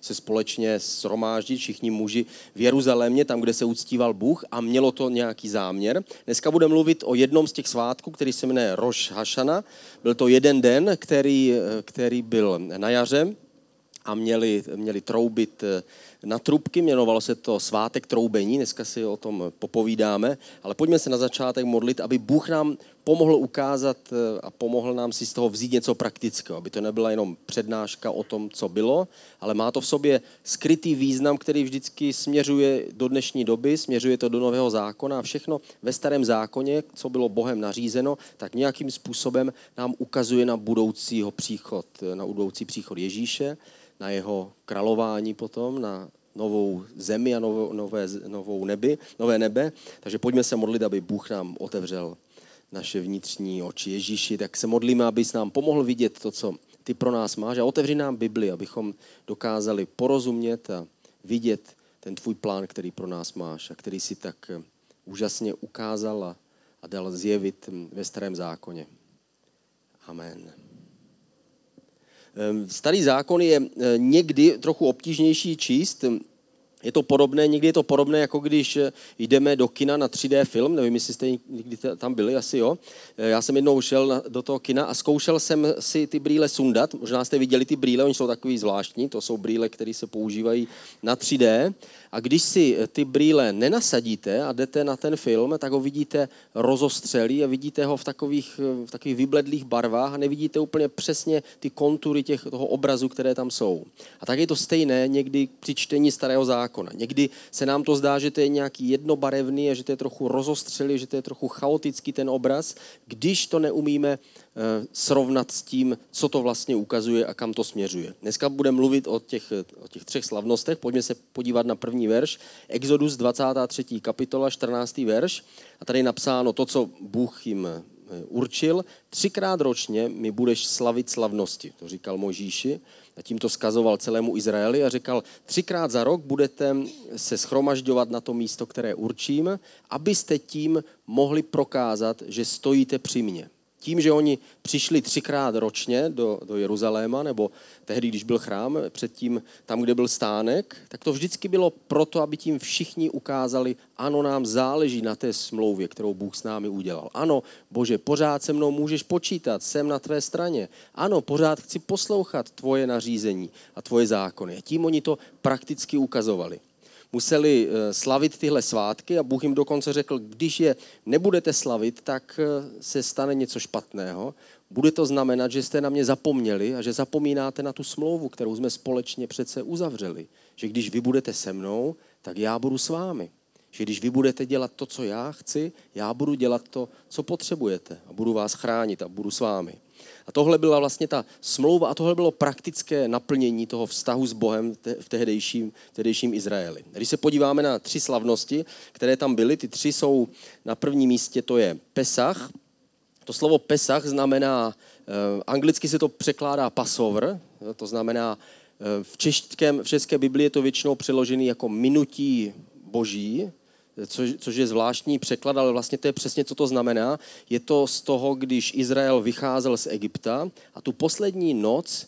se společně sromáždit všichni muži v Jeruzalémě, tam, kde se uctíval Bůh a mělo to nějaký záměr. Dneska budeme mluvit o jednom z těch svátků, který se jmenuje Roš Hašana. Byl to jeden den, který, který byl na jaře a měli, měli troubit na trubky, jmenovalo se to svátek troubení, dneska si o tom popovídáme, ale pojďme se na začátek modlit, aby Bůh nám pomohl ukázat eh, a pomohl nám si z toho vzít něco praktického, aby to nebyla jenom přednáška o tom, co bylo, ale má to v sobě skrytý význam, který vždycky směřuje do dnešní doby, směřuje to do nového zákona. A všechno ve starém zákoně, co bylo Bohem nařízeno, tak nějakým způsobem nám ukazuje na budoucího příchod, na budoucí příchod Ježíše na jeho králování potom, na novou zemi a novou, nové, novou nebi, nové nebe. Takže pojďme se modlit, aby Bůh nám otevřel naše vnitřní oči. Ježíši, tak se modlíme, abys nám pomohl vidět to, co ty pro nás máš a otevři nám Bibli, abychom dokázali porozumět a vidět ten tvůj plán, který pro nás máš a který si tak úžasně ukázal a dal zjevit ve starém zákoně. Amen. Ehm, starý zákon je eh, někdy trochu obtížnější číst, je to podobné, někdy je to podobné, jako když eh, jdeme do kina na 3D film, nevím, jestli jste někdy tam byli, asi jo. Eh, já jsem jednou šel do toho kina a zkoušel jsem si ty brýle sundat. Možná jste viděli ty brýle, oni jsou takový zvláštní, to jsou brýle, které se používají na 3D. A když si eh, ty brýle nenasadíte a jdete na ten film, tak ho vidíte rozostřelý a vidíte ho v takových, v takových vybledlých barvách a nevidíte úplně přesně ty kontury těch, toho obrazu, které tam jsou. A tak je to stejné někdy při čtení starého zákona zákona. Někdy se nám to zdá, že to je nějaký jednobarevný a že to je trochu rozostřelý, že to je trochu chaotický ten obraz, když to neumíme eh, srovnat s tím, co to vlastně ukazuje a kam to směřuje. Dneska budeme mluvit o těch, o těch třech slavnostech. Pojďme se podívat na první verš. Exodus 23. kapitola, 14. verš. A tady je napsáno to, co Bůh jim určil. Třikrát ročně mi budeš slavit slavnosti. To říkal Možíši a tím to skazoval celému Izraeli a říkal, třikrát za rok budete se schromažďovat na to místo, které určím, abyste tím mohli prokázat, že stojíte při mně tím, že oni přišli třikrát ročně do, do Jeruzaléma, nebo tehdy, když byl chrám, předtím tam, kde byl stánek, tak to vždycky bylo proto, aby tím všichni ukázali, ano, nám záleží na té smlouvě, kterou Bůh s námi udělal. Ano, Bože, pořád se mnou můžeš počítat, jsem na tvé straně. Ano, pořád chci poslouchat tvoje nařízení a tvoje zákony. Tím oni to prakticky ukazovali museli eh, slavit tyhle svátky a Bůh jim dokonce řekl, když je nebudete slavit, tak eh, se stane něco špatného. Bude to znamenat, že jste na mě zapomněli a že zapomínáte na tu smlouvu, kterou jsme společně přece uzavřeli. Že když vy budete se mnou, tak já budu s vámi. Že když vy budete dělat to, co já chci, já budu dělat to, co potřebujete a budu vás chránit a budu s vámi. A tohle byla vlastně ta smlouva a tohle bylo praktické naplnění toho vztahu s Bohem v tehdejším, tehdejším Izraeli. Když se podíváme na tři slavnosti, které tam byly, ty tři jsou na prvním místě, to je Pesach. To slovo Pesach znamená, eh, anglicky se to překládá Passover, to znamená, eh, v, českém, v české Biblii je to většinou přeložený jako minutí boží, což, což je zvláštní překlad, ale vlastně to je přesně, co to znamená. Je to z toho, když Izrael vycházel z Egypta a tu poslední noc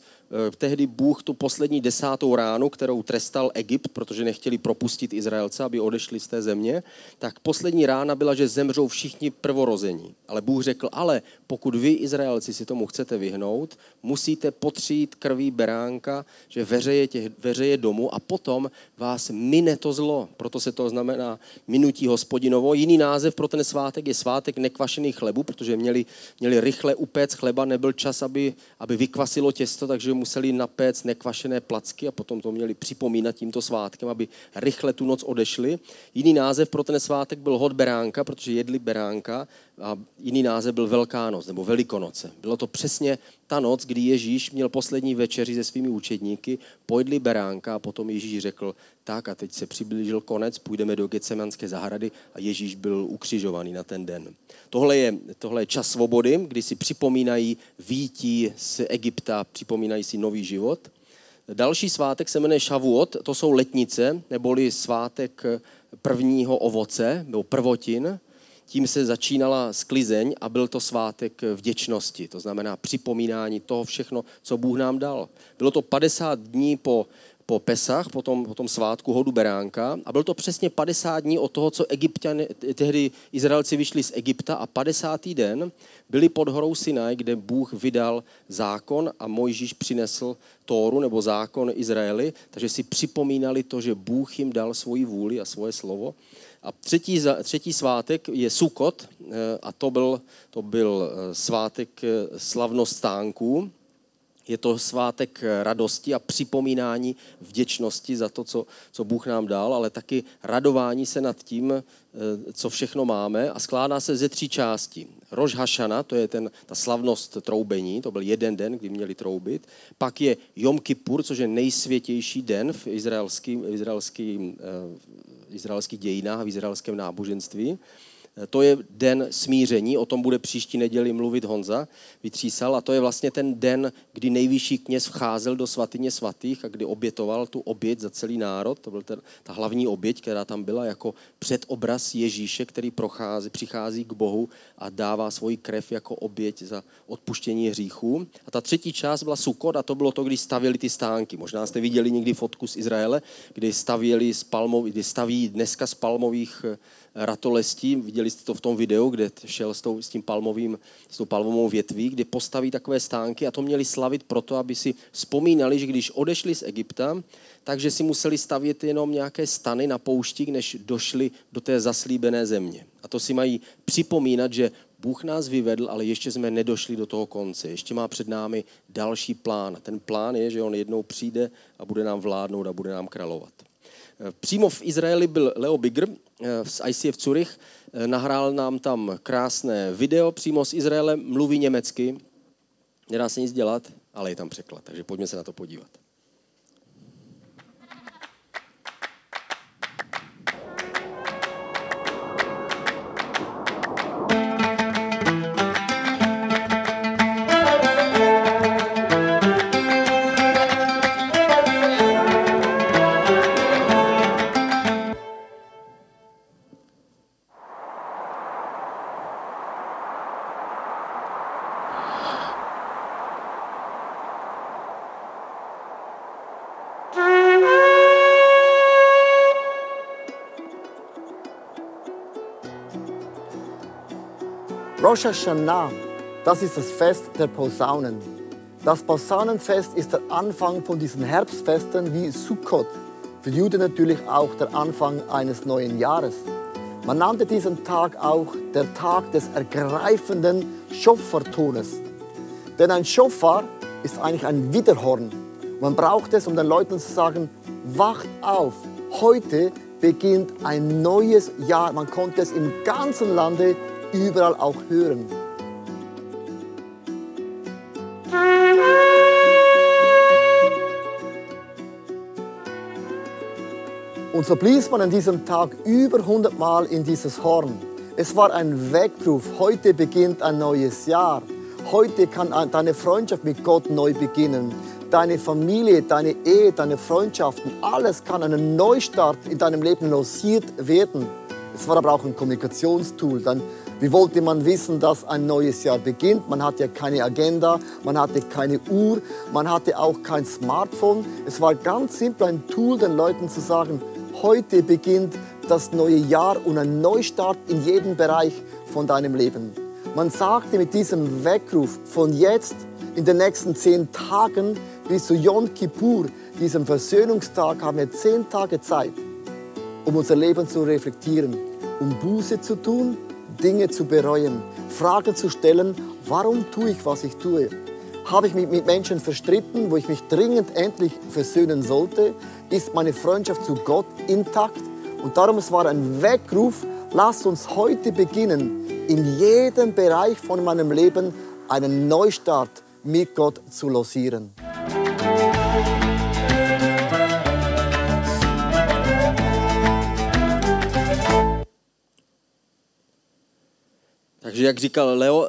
tehdy Bůh tu poslední desátou ránu, kterou trestal Egypt, protože nechtěli propustit Izraelce, aby odešli z té země, tak poslední rána byla, že zemřou všichni prvorození. Ale Bůh řekl, ale pokud vy, Izraelci, si tomu chcete vyhnout, musíte potřít krví beránka, že veřeje, těch, veřeje domu a potom vás mine to zlo. Proto se to znamená minutí hospodinovo. Jiný název pro ten svátek je svátek nekvašených chlebu, protože měli, měli rychle upéct chleba, nebyl čas, aby, aby vykvasilo těsto, takže museli napéct nekvašené placky a potom to měli připomínat tímto svátkem, aby rychle tu noc odešli. Jiný název pro ten svátek byl hod beránka, protože jedli beránka a jiný název byl Velká noc nebo Velikonoce. Bylo to přesně ta noc, kdy Ježíš měl poslední večeři se svými učedníky, pojedli beránka a potom Ježíš řekl, tak a teď se přiblížil konec, půjdeme do Getsemanské zahrady a Ježíš byl ukřižovaný na ten den. Tohle je, tohle je čas svobody, kdy si připomínají výtí z Egypta, připomínají si nový život. Další svátek se jmenuje Šavuot, to jsou letnice, neboli svátek prvního ovoce, nebo prvotin tím se začínala sklizeň a byl to svátek vděčnosti, to znamená připomínání toho všechno, co Bůh nám dal. Bylo to 50 dní po, po Pesach, po tom, po tom svátku hodu beránka. A byl to přesně 50 dní od toho, co Egyptian, tehdy Izraelci vyšli z Egypta a 50. den byli pod horou Sinaj, kde Bůh vydal zákon a Mojžíš přinesl Tóru nebo zákon Izraeli, takže si připomínali to, že Bůh jim dal svoji vůli a svoje slovo. A třetí, třetí svátek je Sukot eh, a to byl, to byl eh, svátek eh, slavnost stánků. Je to svátek radosti a připomínání vděčnosti za to, co, co Bůh nám dal, ale taky radování se nad tím, co všechno máme a skládá se ze tří částí. Rož Hašana, to je ten, ta slavnost troubení, to byl jeden den, kdy měli troubit. Pak je Jom Kippur, což je nejsvětější den v izraelském, izraelských dějinách, v izraelském náboženství. To je den smíření, o tom bude příští neděli mluvit Honza Vytřísal a to je vlastně ten den, kdy nejvyšší kněz vcházel do svatyně svatých a kdy obětoval tu oběť za celý národ. To byl ta hlavní oběť, která tam byla jako předobraz Ježíše, který prochází, přichází k Bohu a dává svoji krev jako oběť za odpuštění hříchů. A ta třetí část byla Sukot a to bylo to, když stavěli ty stánky. Možná jste viděli někdy fotku z Izraele, kdy stavěli z palmov, kdy staví dneska z palmových ratolestí, viděli jste to v tom videu, kde šel s, tou, s tím palmovým, s tou palmovou větví, kdy postaví takové stánky a to měli slavit proto, aby si vzpomínali, že když odešli z Egypta, takže si museli stavět jenom nějaké stany na poušti, než došli do té zaslíbené země. A to si mají připomínat, že Bůh nás vyvedl, ale ještě jsme nedošli do toho konce. Ještě má před námi další plán. A ten plán je, že on jednou přijde a bude nám vládnout a bude nám královat. Přímo v Izraeli byl Leo Bigger eh, z ICF Zurich, eh, nahrál nám tam krásné video přímo z Izraele, mluví německy, nedá se nic dělat, ale je tam překlad, takže pojďme se na to podívat. Rosh Hashanah, das ist das Fest der Posaunen. Das Posaunenfest ist der Anfang von diesen Herbstfesten wie Sukkot. Für Juden natürlich auch der Anfang eines neuen Jahres. Man nannte diesen Tag auch der Tag des ergreifenden Schoffertones. Denn ein Schofar ist eigentlich ein Widerhorn. Man braucht es, um den Leuten zu sagen, wacht auf, heute beginnt ein neues Jahr. Man konnte es im ganzen Lande überall auch hören. Und so blies man an diesem Tag über 100 Mal in dieses Horn. Es war ein Weckruf. Heute beginnt ein neues Jahr. Heute kann deine Freundschaft mit Gott neu beginnen. Deine Familie, deine Ehe, deine Freundschaften, alles kann einen Neustart in deinem Leben lanciert werden. Es war aber auch ein Kommunikationstool. Dann wie wollte man wissen, dass ein neues Jahr beginnt? Man hatte ja keine Agenda, man hatte keine Uhr, man hatte auch kein Smartphone. Es war ganz simpel ein Tool, den Leuten zu sagen, heute beginnt das neue Jahr und ein Neustart in jedem Bereich von deinem Leben. Man sagte mit diesem Weckruf von jetzt in den nächsten zehn Tagen bis zu Yom Kippur, diesem Versöhnungstag, haben wir zehn Tage Zeit, um unser Leben zu reflektieren, um Buße zu tun Dinge zu bereuen, Fragen zu stellen, warum tue ich, was ich tue? Habe ich mich mit Menschen verstritten, wo ich mich dringend endlich versöhnen sollte? Ist meine Freundschaft zu Gott intakt? Und darum, es war ein Weckruf, lasst uns heute beginnen, in jedem Bereich von meinem Leben einen Neustart mit Gott zu losieren. Takže jak říkal Leo,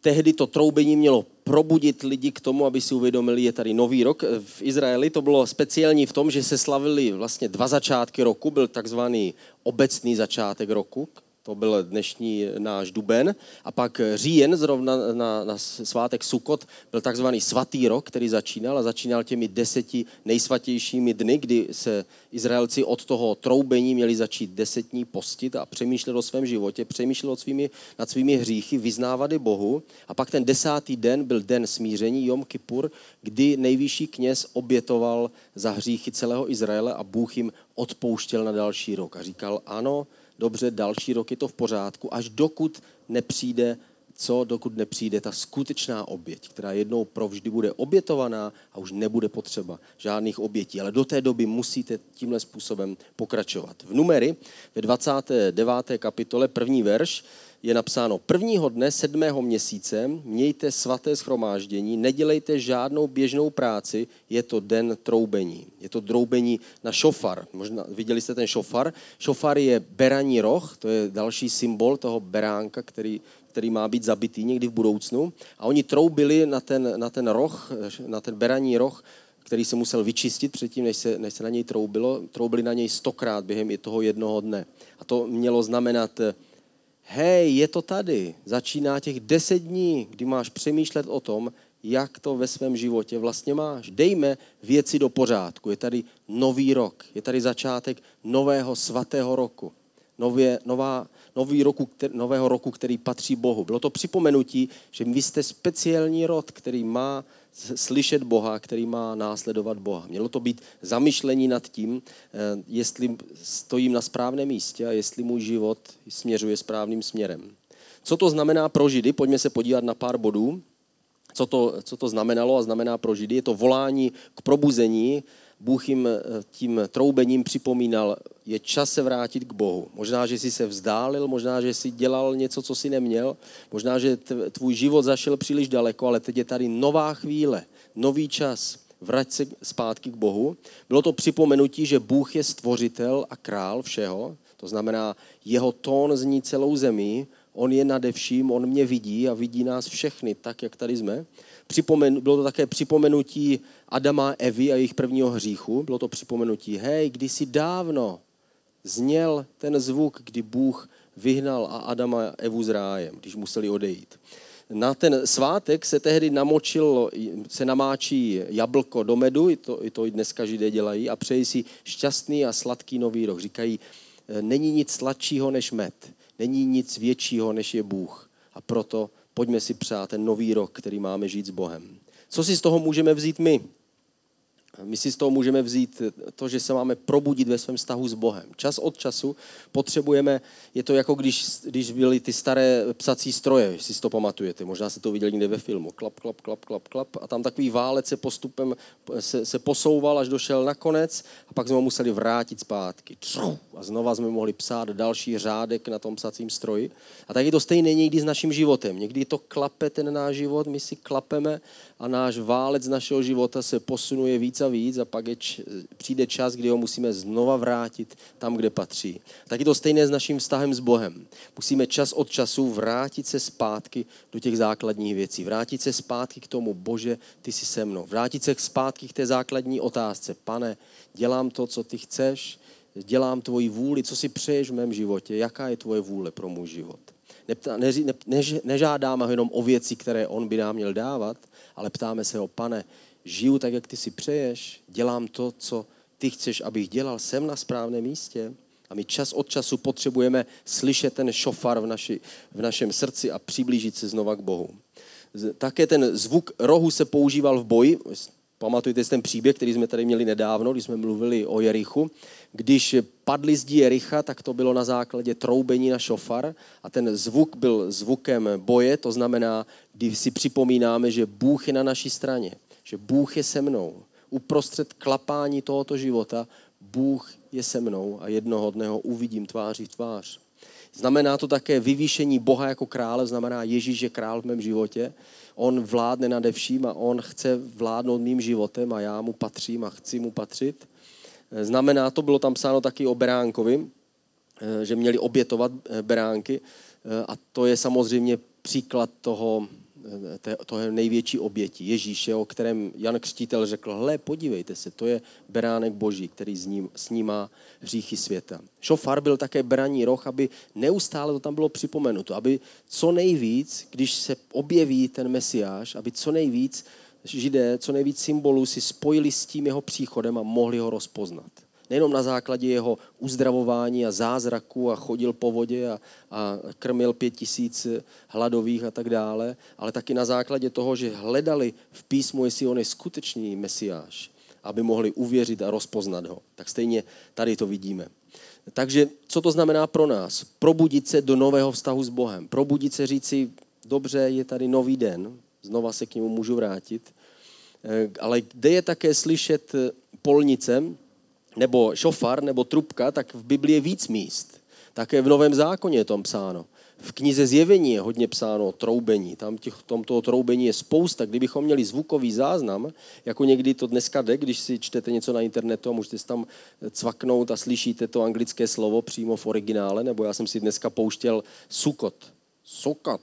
tehdy to troubení mělo probudit lidi k tomu, aby si uvědomili, je tady nový rok. V Izraeli to bylo speciální v tom, že se slavili vlastně dva začátky roku, byl takzvaný obecný začátek roku, to byl dnešní náš duben. A pak říjen, zrovna na, na svátek Sukot, byl takzvaný svatý rok, který začínal a začínal těmi deseti nejsvatějšími dny, kdy se Izraelci od toho troubení měli začít desetní postit a přemýšlet o svém životě, přemýšlet svými, nad svými hříchy, vyznávat Bohu. A pak ten desátý den byl den smíření, Jom Kippur, kdy nejvyšší kněz obětoval za hříchy celého Izraele a Bůh jim odpouštěl na další rok. A říkal, ano, dobře, další rok je to v pořádku, až dokud nepřijde co, dokud nepřijde ta skutečná oběť, která jednou provždy bude obětovaná a už nebude potřeba žádných obětí. Ale do té doby musíte tímhle způsobem pokračovat. V numery ve 29. kapitole první verš je napsáno, prvního dne sedmého měsíce mějte svaté schromáždění, nedělejte žádnou běžnou práci, je to den troubení. Je to troubení na šofar. Možná viděli jste ten šofar. Šofar je beraní roh, to je další symbol toho beránka, který, který má být zabitý někdy v budoucnu. A oni troubili na ten, na ten roh, na ten beraní roh, který se musel vyčistit předtím, než se, než se na něj troubilo. Troubili na něj stokrát během toho jednoho dne. A to mělo znamenat hej, je to tady. Začíná těch deset dní, kdy máš přemýšlet o tom, jak to ve svém životě vlastně máš. Dejme věci do pořádku. Je tady nový rok, je tady začátek nového svatého roku. Nově, nová, nový roku, který, nového roku, který patří Bohu. Bylo to připomenutí, že vy jste speciální rod, který má slyšet Boha, který má následovat Boha. Mělo to být zamyšlení nad tím, eh, jestli stojím na správném místě a jestli můj život směřuje správným směrem. Co to znamená pro Židy? Pojďme se podívat na pár bodů. Co to, co to znamenalo a znamená pro Židy? Je to volání k probuzení, Bůh jim eh, tím troubením připomínal, je čas se vrátit k Bohu. Možná, že jsi se vzdálil, možná, že jsi dělal něco, co jsi neměl, možná, že tvůj život zašel příliš daleko, ale teď je tady nová chvíle, nový čas. Vrať se zpátky k Bohu. Bylo to připomenutí, že Bůh je stvořitel a král všeho, to znamená, jeho tón zní celou zemi, on je nade vším, on mě vidí a vidí nás všechny, tak, jak tady jsme. Připomen, bylo to také připomenutí Adama a Evy a jejich prvního hříchu. Bylo to připomenutí, hej, kdysi dávno zněl ten zvuk, kdy Bůh vyhnal a Adama a Evu z rájem, když museli odejít. Na ten svátek se tehdy namočil, se namáčí jablko do medu, i to, i to dneska židé dělají, a přeji si šťastný a sladký nový rok. Říkají, není nic sladšího než med, není nic většího než je Bůh. A proto pojďme si přát ten nový rok, který máme žít s Bohem. Co si z toho můžeme vzít my? My si z toho můžeme vzít to, že se máme probudit ve svém vztahu s Bohem. Čas od času potřebujeme, je to jako když, když byly ty staré psací stroje, si to pamatujete, možná se to viděli někde ve filmu, klap, klap, klap, klap, klap a tam takový válec se postupem se, se posouval, až došel na konec a pak jsme ho museli vrátit zpátky. A znova jsme mohli psát další řádek na tom psacím stroji. A tak je to stejné někdy s naším životem. Někdy to klape ten náš život, my si klapeme a náš válec našeho života se posunuje víc a víc a pak je, přijde čas, kdy ho musíme znova vrátit tam, kde patří. Tak je to stejné s naším vztahem s Bohem. Musíme čas od času vrátit se zpátky do těch základních věcí. Vrátit se zpátky k tomu, Bože, ty jsi se mnou. Vrátit se zpátky k té základní otázce. Pane, dělám to, co ty chceš, dělám tvoji vůli, co si přeješ v mém životě, jaká je tvoje vůle pro můj život. Neptá, ne, ne, ne, nežádáme ho jenom o věci, které on by nám měl dávat, ale ptáme se ho, pane, žiju tak, jak ty si přeješ, dělám to, co ty chceš, abych dělal, jsem na správném místě. A my čas od času potřebujeme slyšet ten šofar v, naši, v našem srdci a přiblížit se znova k Bohu. Také ten zvuk rohu se používal v boji. Pamatujte si ten příběh, který jsme tady měli nedávno, když jsme mluvili o Jerichu. Když padli zdi Jericha, tak to bylo na základě troubení na šofar a ten zvuk byl zvukem boje, to znamená, když si připomínáme, že Bůh je na naší straně, že Bůh je se mnou. Uprostřed klapání tohoto života Bůh je se mnou a jednoho dne ho uvidím tváří v tvář. Znamená to také vyvýšení Boha jako krále, znamená Ježíš je král v mém životě. On vládne nade vším a on chce vládnout mým životem a já mu patřím a chci mu patřit. Znamená to, bylo tam psáno taky o beránkovi, že měli obětovat beránky a to je samozřejmě příklad toho eh, toho největší oběti, Ježíše, o kterém Jan Křtitel řekl, hle, podívejte se, to je beránek boží, který s ním, snímá hříchy světa. Šofar byl také beraní roh, aby neustále to tam bylo připomenuto, aby co nejvíc, když se objeví ten mesiáš, aby co nejvíc židé, co nejvíc symbolů si spojili s tím jeho příchodem a mohli ho rozpoznat nejenom na základě jeho uzdravování a zázraku a chodil po vodě a, a krmil pět tisíc hladových a tak dále, ale taky na základě toho, že hledali v písmu, jestli on je skutečný mesiáš, aby mohli uvěřit a rozpoznat ho. Tak stejně tady to vidíme. Takže co to znamená pro nás? Probudit se do nového vztahu s Bohem. Probudit se říci, dobře, je tady nový den, znova se k němu můžu vrátit, eh, ale kde je také slyšet polnice, nebo šofar, nebo trubka, tak v Biblii je víc míst. Také v Novém zákoně je tom psáno. V knize Zjevení je hodně psáno o troubení. Tam těch, tom toho troubení je spousta. Kdybychom měli zvukový záznam, jako někdy to dneska jde, když si čtete něco na internetu a můžete si tam cvaknout a slyšíte to anglické slovo přímo v originále, nebo já jsem si dneska pouštěl sukot. Sokat.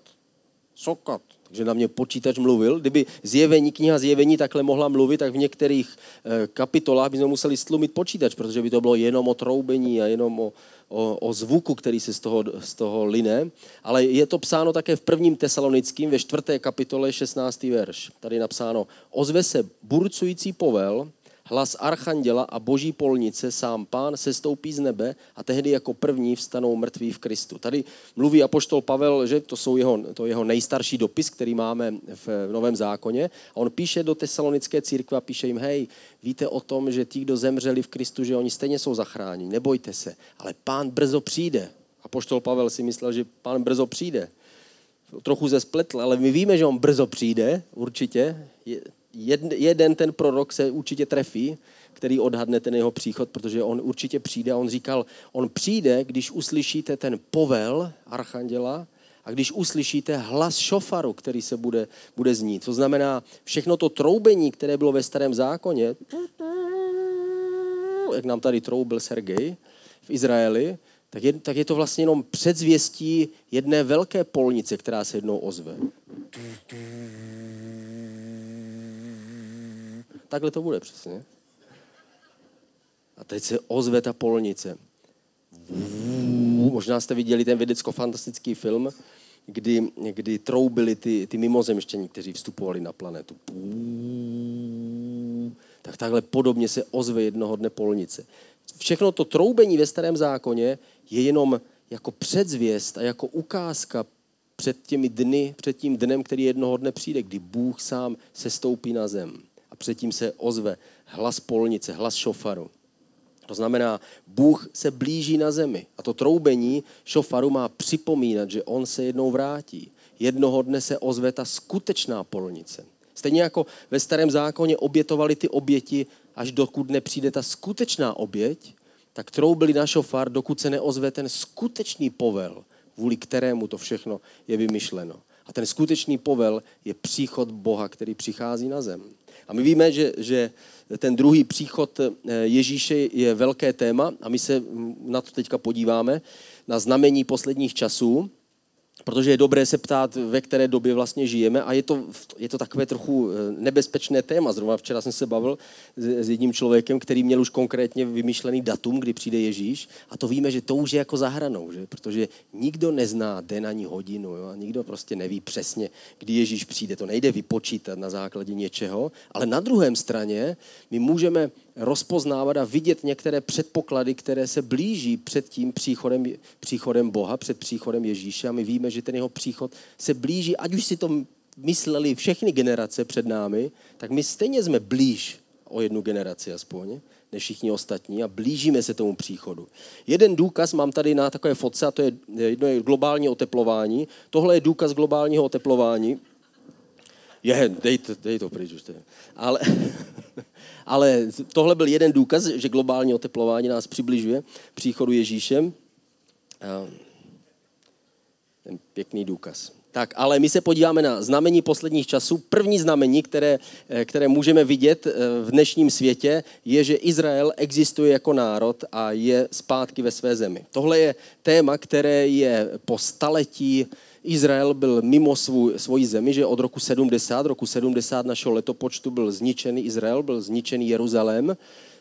Sokat. Takže na mě počítač mluvil. Kdyby zjevení, kniha zjevení takhle mohla mluvit, tak v některých eh, kapitolách bychom museli stlumit počítač, protože by to bylo jenom o troubení a jenom o, o, o zvuku, který se z toho, z toho line. Ale je to psáno také v prvním tesalonickým, ve čtvrté kapitole 16. verš. Tady je napsáno, ozve se burcující povel, hlas archanděla a boží polnice, sám pán sestoupí z nebe a tehdy jako první vstanou mrtví v Kristu. Tady mluví apoštol Pavel, že to jsou jeho, to jeho nejstarší dopis, který máme v Novém zákoně. A on píše do tesalonické církve a píše jim, hej, víte o tom, že ti, kdo zemřeli v Kristu, že oni stejně jsou zachráněni, nebojte se, ale pán brzo přijde. Apoštol Pavel si myslel, že pán brzo přijde trochu ze spletl, ale my víme, že on brzo přijde, určitě jeden ten prorok se určitě trefí, který odhadne ten jeho příchod, protože on určitě přijde. A on říkal, on přijde, když uslyšíte ten povel archanděla a když uslyšíte hlas šofaru, který se bude, bude znít. To znamená, všechno to troubení, které bylo ve starém zákoně, jak nám tady troubil Sergej v Izraeli, tak je, tak je to vlastně jenom předzvěstí jedné velké polnice, která se jednou ozve. Takhle to bude přesně. A teď se ozve ta polnice. Možná jste viděli ten vědecko-fantastický film, kdy, kdy troubili ty, ty mimozemštění, kteří vstupovali na planetu. Tak takhle podobně se ozve jednoho dne polnice. Všechno to troubení ve starém zákoně je jenom jako předzvěst a jako ukázka před těmi dny, před tím dnem, který jednoho dne přijde, kdy Bůh sám se stoupí na zem předtím se ozve hlas polnice, hlas šofaru. To znamená, Bůh se blíží na zemi a to troubení šofaru má připomínat, že on se jednou vrátí. Jednoho dne se ozve ta skutečná polnice. Stejně jako ve starém zákoně obětovali ty oběti, až dokud nepřijde ta skutečná oběť, tak troubili na šofar, dokud se neozve ten skutečný povel, kvůli kterému to všechno je vymyšleno. A ten skutečný povel je příchod Boha, který přichází na zem. A my víme, že, že ten druhý příchod eh, Ježíše je velké téma a my se na to teďka podíváme, na znamení posledních časů protože je dobré se ptát, ve které době vlastně žijeme a je to, je to takové trochu eh, nebezpečné téma. Zrovna včera jsem se bavil s, jedním člověkem, který měl už konkrétně vymyšlený datum, kdy přijde Ježíš a to víme, že to už je jako zahranou, že? protože nikdo nezná den ani hodinu jo? a nikdo prostě neví přesně, kdy Ježíš přijde. To nejde vypočítat na základě něčeho, ale na druhém straně my můžeme rozpoznávat a vidět některé předpoklady, které se blíží před tím příchodem, příchodem Boha, před příchodem Ježíše a my víme, že ten jeho příchod se blíží, ať už si to mysleli všechny generace před námi, tak my stejně jsme blíž o jednu generaci aspoň, než všichni ostatní a blížíme se tomu příchodu. Jeden důkaz mám tady na takové fotce a to je, jedno je globální oteplování. Tohle je důkaz globálního oteplování. Je, dej dej to pryč už. Ale, ale tohle byl jeden důkaz, že globální oteplování nás přibližuje příchodu Ježíšem. Ten pěkný důkaz. Tak, ale my se podíváme na znamení posledních časů. První znamení, které, eh, které můžeme vidět eh, v dnešním světě, je, že Izrael existuje jako národ a je zpátky ve své zemi. Tohle je téma, které je po staletí Izrael byl mimo svou, svoji zemi, že od roku 70, roku 70 našeho letopočtu byl zničený Izrael, byl zničený Jeruzalém,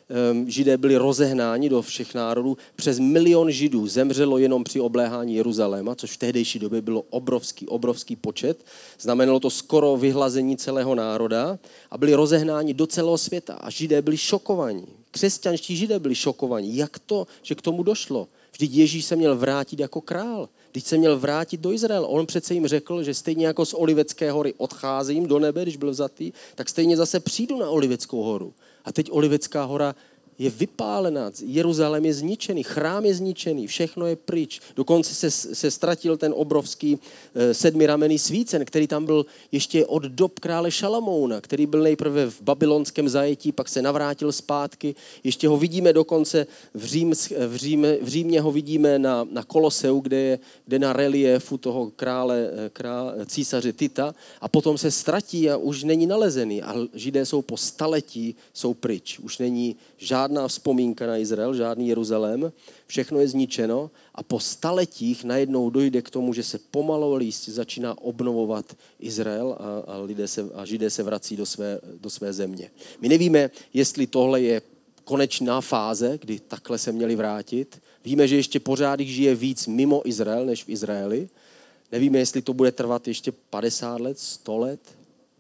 Ehm, židé byli rozehnáni do všech národů. Přes milion židů zemřelo jenom při obléhání Jeruzaléma, což v tehdejší době bylo obrovský, obrovský počet. Znamenalo to skoro vyhlazení celého národa a byli rozehnáni do celého světa. A židé byli šokovaní. Křesťanští židé byli šokovaní. Jak to, že k tomu došlo? Vždyť Ježíš se měl vrátit jako král. Vždyť se měl vrátit do Izrael. On přece jim řekl, že stejně jako z Olivecké hory odcházím do nebe, když byl vzatý, tak stejně zase přijdu na Oliveckou horu. A teď Olivecká hora je vypálená, Jeruzalém je zničený, chrám je zničený, všechno je pryč. Dokonce se, se ztratil ten obrovský e, sedmiramený svícen, který tam byl ještě od dob krále Šalamouna, který byl nejprve v babylonském zajetí, pak se navrátil zpátky. Ještě ho vidíme dokonce v, Řím, v, Řím, v Římě ho vidíme na, na Koloseu, kde je kde na reliefu toho krále, e, krále, císaře Tita a potom se ztratí a už není nalezený. A židé jsou po staletí, jsou pryč. Už není žádný žádná vzpomínka na Izrael, žádný Jeruzalém, všechno je zničeno a po staletích najednou dojde k tomu, že se pomalu líst začíná obnovovat Izrael a, a, lidé se, a židé se vrací do své, do své země. My nevíme, jestli tohle je konečná fáze, kdy takhle se měli vrátit. Víme, že ještě pořád jich žije víc mimo Izrael než v Izraeli. Nevíme, jestli to bude trvat ještě 50 let, 100 let,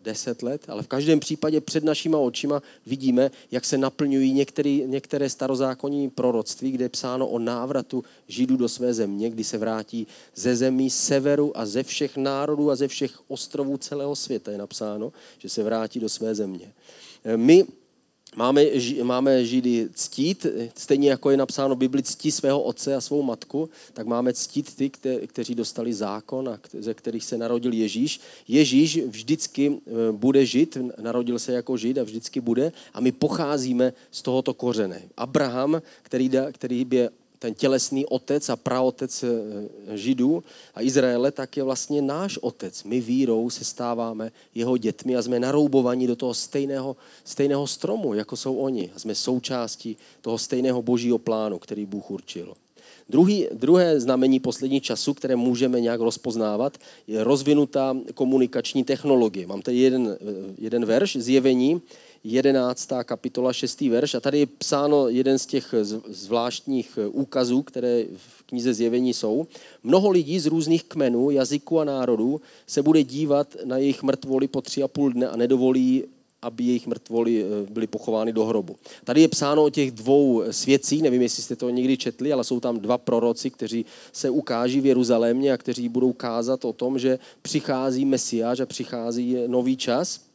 deset let, ale v každém případě před našima očima vidíme, jak se naplňují některý, některé starozákonní proroctví, kde je psáno o návratu Židů do své země, kdy se vrátí ze zemí severu a ze všech národů a ze všech ostrovů celého světa je napsáno, že se vrátí do své země. My Máme, máme Židy ctít, stejně jako je napsáno v Bibli ctí svého otce a svou matku, tak máme ctít ty, kteří dostali zákon a ze kterých se narodil Ježíš. Ježíš vždycky eh, bude žít, narodil se jako žid a vždycky bude a my pocházíme z tohoto kořene. Abraham, který, který by ten tělesný otec a praotec eh, Židů a Izraele, tak je vlastně náš otec. My vírou se stáváme jeho dětmi a jsme naroubovaní do toho stejného, stejného stromu, jako jsou oni. A jsme součástí toho stejného božího plánu, který Bůh určil. Druhý, druhé znamení poslední času, které můžeme nějak rozpoznávat, je rozvinutá komunikační technologie. Mám tady jeden, eh, jeden verš, zjevení, 11. kapitola 6. verš a tady je psáno jeden z těch zvláštních úkazů, které v knize Zjevení jsou. Mnoho lidí z různých kmenů, jazyků a národů se bude dívat na jejich mrtvoly po tři a půl dne a nedovolí aby jejich mrtvoly eh, byly pochovány do hrobu. Tady je psáno o těch dvou svědcích, nevím, jestli jste to někdy četli, ale jsou tam dva proroci, kteří se ukáží v Jeruzalémě a kteří budou kázat o tom, že přichází Mesiáš a přichází nový čas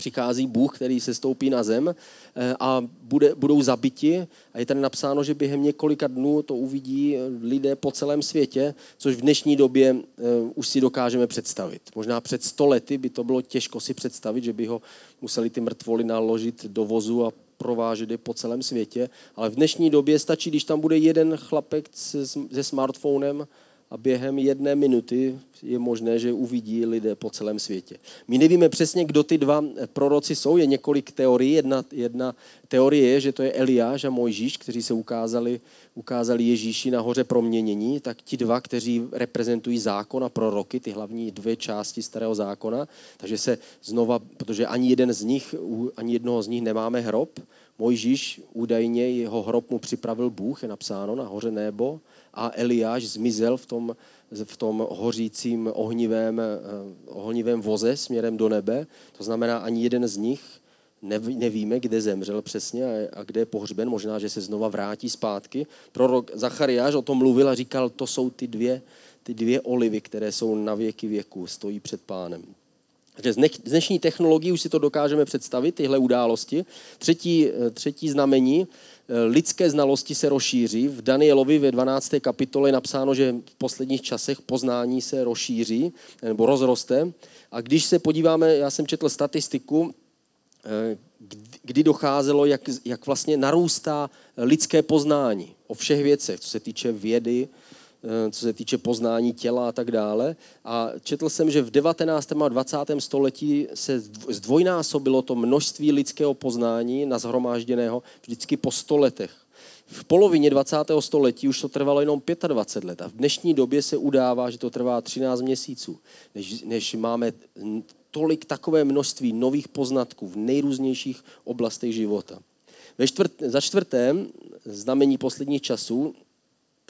přichází Bůh, který se stoupí na zem eh, a bude, budou zabiti. A je tady napsáno, že během několika dnů to uvidí lidé po celém světě, což v dnešní době eh, už si dokážeme představit. Možná před stolety by to bylo těžko si představit, že by ho museli ty mrtvoly naložit do vozu a provážet je po celém světě, ale v dnešní době stačí, když tam bude jeden chlapek se, se smartphonem a během jedné minuty je možné, že uvidí lidé po celém světě. My nevíme přesně, kdo ty dva proroci jsou, je několik teorií. Jedna, jedna teorie je, že to je Eliáš a Mojžíš, kteří se ukázali, ukázali Ježíši na hoře proměnění, tak ti dva, kteří reprezentují zákon a proroky, ty hlavní dvě části starého zákona, takže se znova, protože ani jeden z nich, ani jednoho z nich nemáme hrob, Mojžíš údajně jeho hrob mu připravil Bůh, je napsáno na hoře nebo, a Eliáš zmizel v tom, v tom hořícím ohnivém, eh, ohnivém voze směrem do nebe. To znamená, ani jeden z nich nevíme, kde zemřel přesně a kde je pohřben. Možná, že se znova vrátí zpátky. Prorok Zachariáš o tom mluvil a říkal, to jsou ty dvě, ty dvě olivy, které jsou na věky věku, stojí před pánem. Takže z dnešní technologií už si to dokážeme představit, tyhle události. Třetí, eh, třetí znamení, lidské znalosti se rozšíří. V Danielovi ve 12. kapitole je napsáno, že v posledních časech poznání se rozšíří nebo rozroste. A když se podíváme, já jsem četl statistiku, eh, kdy docházelo, jak, jak vlastně narůstá lidské poznání o všech věcech, co se týče vědy, Eh, co se týče poznání těla a tak dále. A četl jsem, že v 19. a 20. století se zdvojnásobilo to množství lidského poznání na zhromážděného vždycky po 100 letech. V polovině 20. století už to trvalo jenom 25 let a v dnešní době se udává, že to trvá 13 měsíců, než, než máme tolik takové množství nových poznatků v nejrůznějších oblastech života. Ve čtvrt, za čtvrté, znamení posledních časů,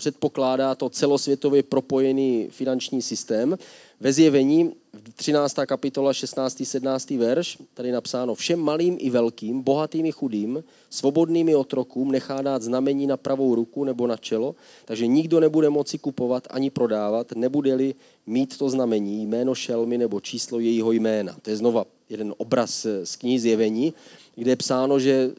předpokládá to celosvětově propojený finanční systém. Ve zjevení 13. kapitola 16. 17. verš, tady napsáno, všem malým i velkým, bohatým i chudým, svobodným i otrokům nechá dát znamení na pravou ruku nebo na čelo, takže nikdo nebude moci kupovat ani prodávat, nebude-li mít to znamení, jméno šelmy nebo číslo jejího jména. To je znova jeden obraz z knihy zjevení, kde je psáno, že,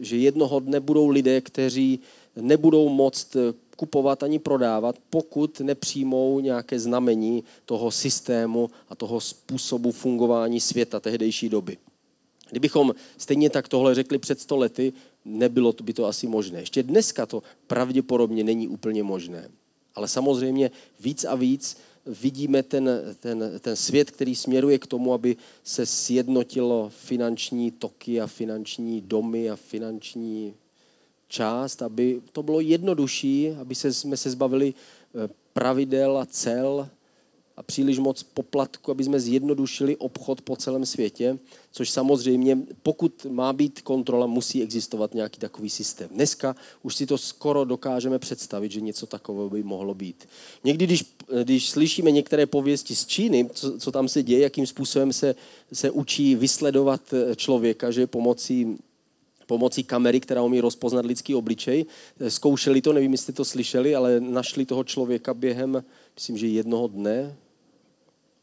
že jednoho dne budou lidé, kteří nebudou moct kupovat ani prodávat, pokud nepřijmou nějaké znamení toho systému a toho způsobu fungování světa tehdejší doby. Kdybychom stejně tak tohle řekli před sto lety, nebylo by to asi možné. Ještě dneska to pravděpodobně není úplně možné. Ale samozřejmě víc a víc vidíme ten, ten, ten svět, který směruje k tomu, aby se sjednotilo finanční toky a finanční domy a finanční část, aby to bylo jednodušší, aby se, jsme se zbavili eh, pravidel a cel a příliš moc poplatku, aby jsme zjednodušili obchod po celém světě, což samozřejmě, pokud má být kontrola, musí existovat nějaký takový systém. Dneska už si to skoro dokážeme představit, že něco takového by mohlo být. Někdy, když, když slyšíme některé pověsti z Číny, co, co tam se děje, jakým způsobem se, se učí vysledovat eh, člověka, že pomocí pomocí kamery, která umí rozpoznat lidský obličej. Zkoušeli to, nevím, jestli to slyšeli, ale našli toho člověka během, myslím, že jednoho dne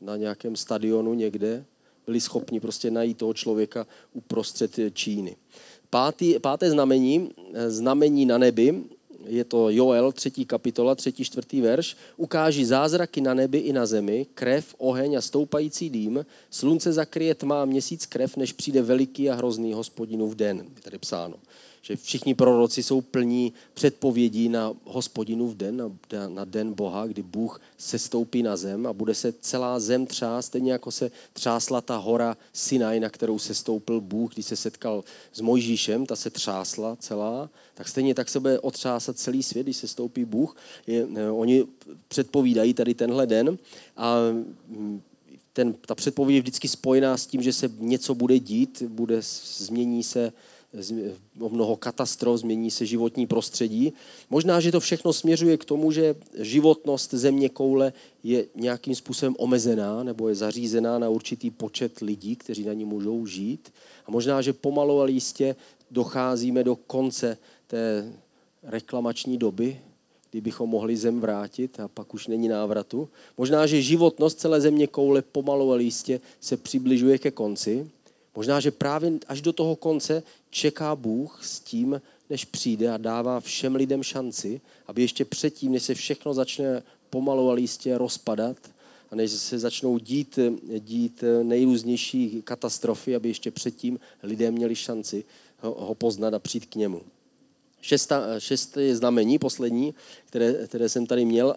na nějakém stadionu někde. Byli schopni prostě najít toho člověka uprostřed Číny. Pátý, páté znamení, znamení na nebi, je to Joel, třetí kapitola, třetí, čtvrtý verš, ukáží zázraky na nebi i na zemi, krev, oheň a stoupající dým, slunce zakryje tmá měsíc krev, než přijde veliký a hrozný hospodinův den, je tady psáno že všichni proroci jsou plní předpovědí na hospodinu v den, na, na den Boha, kdy Bůh se stoupí na zem a bude se celá zem třást, stejně jako se třásla ta hora Sinaj, na kterou se stoupil Bůh, když se setkal s Mojžíšem, ta se třásla celá, tak stejně tak se bude otřásat celý svět, když se stoupí Bůh. Je, oni předpovídají tady tenhle den a mm, ten, ta předpověď je vždycky spojená s tím, že se něco bude dít, bude, změní se o mnoho katastrof, změní se životní prostředí. Možná, že to všechno směřuje k tomu, že životnost země koule je nějakým způsobem omezená nebo je zařízená na určitý počet lidí, kteří na ní můžou žít. A možná, že pomalu ale jistě docházíme do konce té reklamační doby, kdybychom mohli zem vrátit a pak už není návratu. Možná, že životnost celé země koule pomalu ale jistě se přibližuje ke konci. Možná, že právě až do toho konce čeká Bůh s tím, než přijde a dává všem lidem šanci, aby ještě předtím, než se všechno začne pomalu a lístě rozpadat a než se začnou dít, dít nejrůznější katastrofy, aby ještě předtím lidé měli šanci ho, poznat a přijít k němu. Šesta, šesté znamení, poslední, které, které jsem tady měl,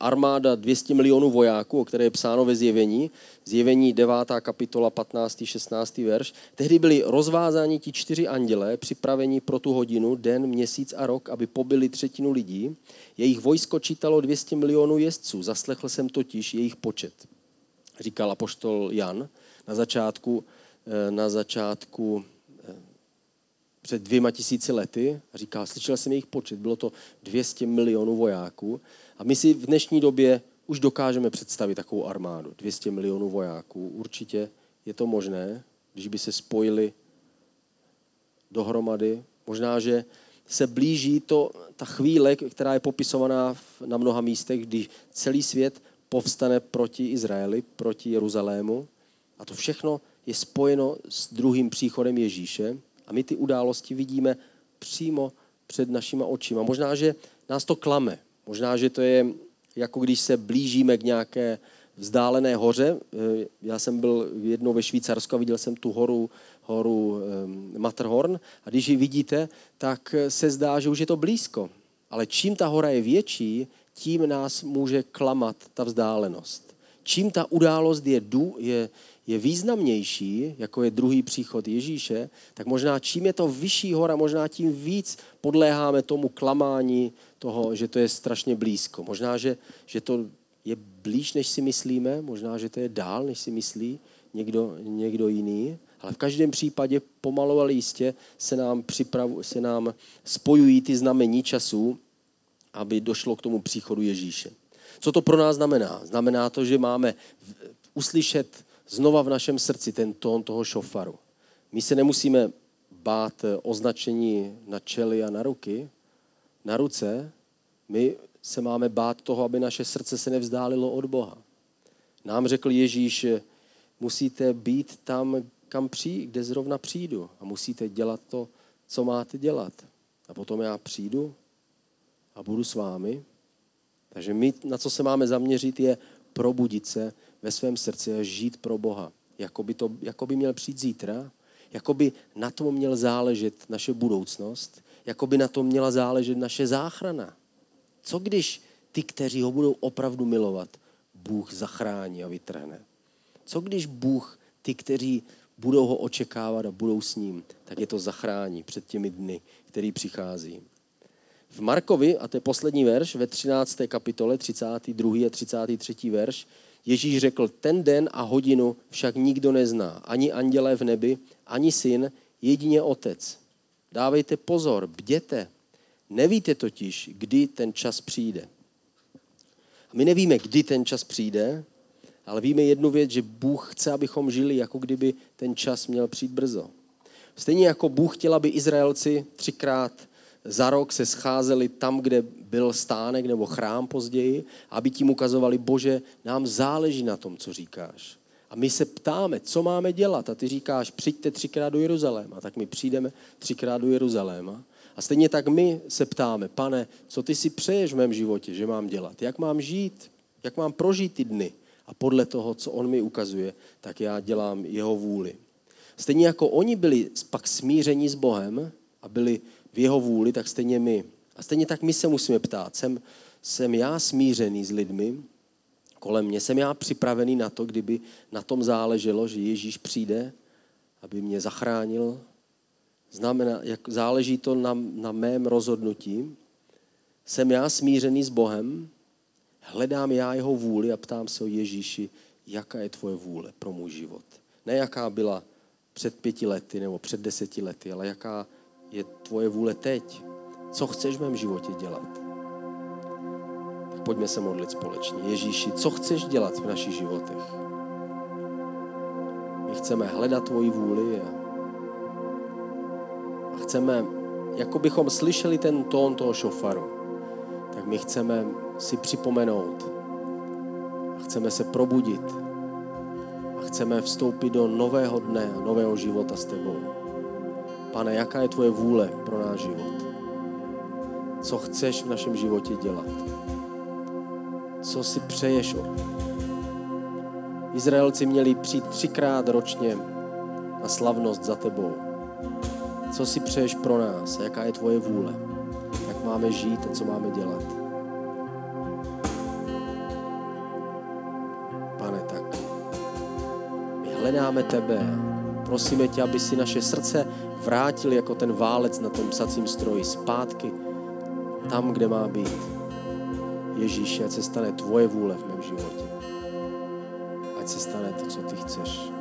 armáda 200 milionů vojáků, o které je psáno ve zjevení, zjevení 9. kapitola 15. 16. verš. Tehdy byli rozvázáni ti čtyři andělé, připraveni pro tu hodinu, den, měsíc a rok, aby pobili třetinu lidí. Jejich vojsko čítalo 200 milionů jezdců, zaslechl jsem totiž jejich počet, říkal apoštol Jan na začátku, eh, na začátku před dvěma tisíci lety říká, slyšel jsem jejich počet, bylo to 200 milionů vojáků a my si v dnešní době už dokážeme představit takovou armádu, 200 milionů vojáků. Určitě je to možné, když by se spojili dohromady. Možná, že se blíží to, ta chvíle, která je popisovaná na mnoha místech, kdy celý svět povstane proti Izraeli, proti Jeruzalému. A to všechno je spojeno s druhým příchodem Ježíše. A my ty události vidíme přímo před našima očima. Možná, že nás to klame. Možná, že to je jako když se blížíme k nějaké vzdálené hoře. Eh, já jsem byl jednou ve Švýcarsku a viděl jsem tu horu, horu eh, Matterhorn a když ji vidíte, tak se zdá, že už je to blízko. Ale čím ta hora je větší, tím nás může klamat ta vzdálenost. čím ta událost je, du, je, je významnější, jako je druhý příchod Ježíše, tak možná čím je to vyšší hora, možná tím víc podléháme tomu klamání toho, že to je strašně blízko. Možná, že, že to je blíž, než si myslíme, možná, že to je dál, než si myslí někdo, někdo jiný, ale v každém případě pomalu ale jistě se nám, připravu, se nám spojují ty znamení času, aby došlo k tomu příchodu Ježíše. Co to pro nás znamená? Znamená to, že máme uslyšet znova v našem srdci ten tón toho šofaru. My se nemusíme bát označení na čely a na ruky, na ruce. My se máme bát toho, aby naše srdce se nevzdálilo od Boha. Nám řekl Ježíš, musíte být tam, kam přijít, kde zrovna přijdu a musíte dělat to, co máte dělat. A potom já přijdu a budu s vámi. Takže my, na co se máme zaměřit, je probudit se ve svém srdci a žít pro Boha. Jako by, to, jako by měl přijít zítra, jako by na tom měl záležet naše budoucnost, jako by na tom měla záležet naše záchrana. Co když ty, kteří ho budou opravdu milovat, Bůh zachrání a vytrhne? Co když Bůh ty, kteří budou ho očekávat a budou s ním, tak je to zachrání před těmi dny, který přichází. V Markovi, a to je poslední verš, ve 13. kapitole, 32. a 33. verš, Ježíš řekl, ten den a hodinu však nikdo nezná, ani andělé v nebi, ani syn, jedině otec. Dávejte pozor, bděte. Nevíte totiž, kdy ten čas přijde. My nevíme, kdy ten čas přijde, ale víme jednu věc, že Bůh chce, abychom žili, jako kdyby ten čas měl přijít brzo. Stejně jako Bůh chtěl, aby Izraelci třikrát za rok se scházeli tam, kde byl stánek nebo chrám později, aby tím ukazovali, bože, nám záleží na tom, co říkáš. A my se ptáme, co máme dělat. A ty říkáš, přijďte třikrát do Jeruzaléma. Tak my přijdeme třikrát do Jeruzaléma. A stejně tak my se ptáme, pane, co ty si přeješ v mém životě, že mám dělat? Jak mám žít? Jak mám prožít ty dny? A podle toho, co on mi ukazuje, tak já dělám jeho vůli. Stejně jako oni byli pak smíření s Bohem a byli v jeho vůli, tak stejně my. A stejně tak my se musíme ptát, jsem, jsem já smířený s lidmi kolem mě, jsem já připravený na to, kdyby na tom záleželo, že Ježíš přijde, aby mě zachránil. Znamená, jak záleží to na, na mém rozhodnutí. Jsem já smířený s Bohem, hledám já jeho vůli a ptám se o Ježíši, jaká je tvoje vůle pro můj život. Ne jaká byla před pěti lety nebo před deseti lety, ale jaká je tvoje vůle teď. Co chceš v mém životě dělat? Pojďme se modlit společně. Ježíši, co chceš dělat v našich životech? My chceme hledat tvoji vůli a, a chceme, jako bychom slyšeli ten tón toho šofaru, tak my chceme si připomenout a chceme se probudit a chceme vstoupit do nového dne, nového života s tebou. Pane, jaká je tvoje vůle pro náš život? Co chceš v našem životě dělat? Co si přeješ? Izraelci měli přijít třikrát ročně na slavnost za tebou. Co si přeješ pro nás? Jaká je tvoje vůle? Jak máme žít a co máme dělat? Pane, tak my hledáme tebe. Prosíme tě, aby si naše srdce vrátil jako ten válec na tom psacím stroji zpátky tam, kde má být. Ježíši, ať se stane tvoje vůle v mém životě. Ať se stane to, co ty chceš.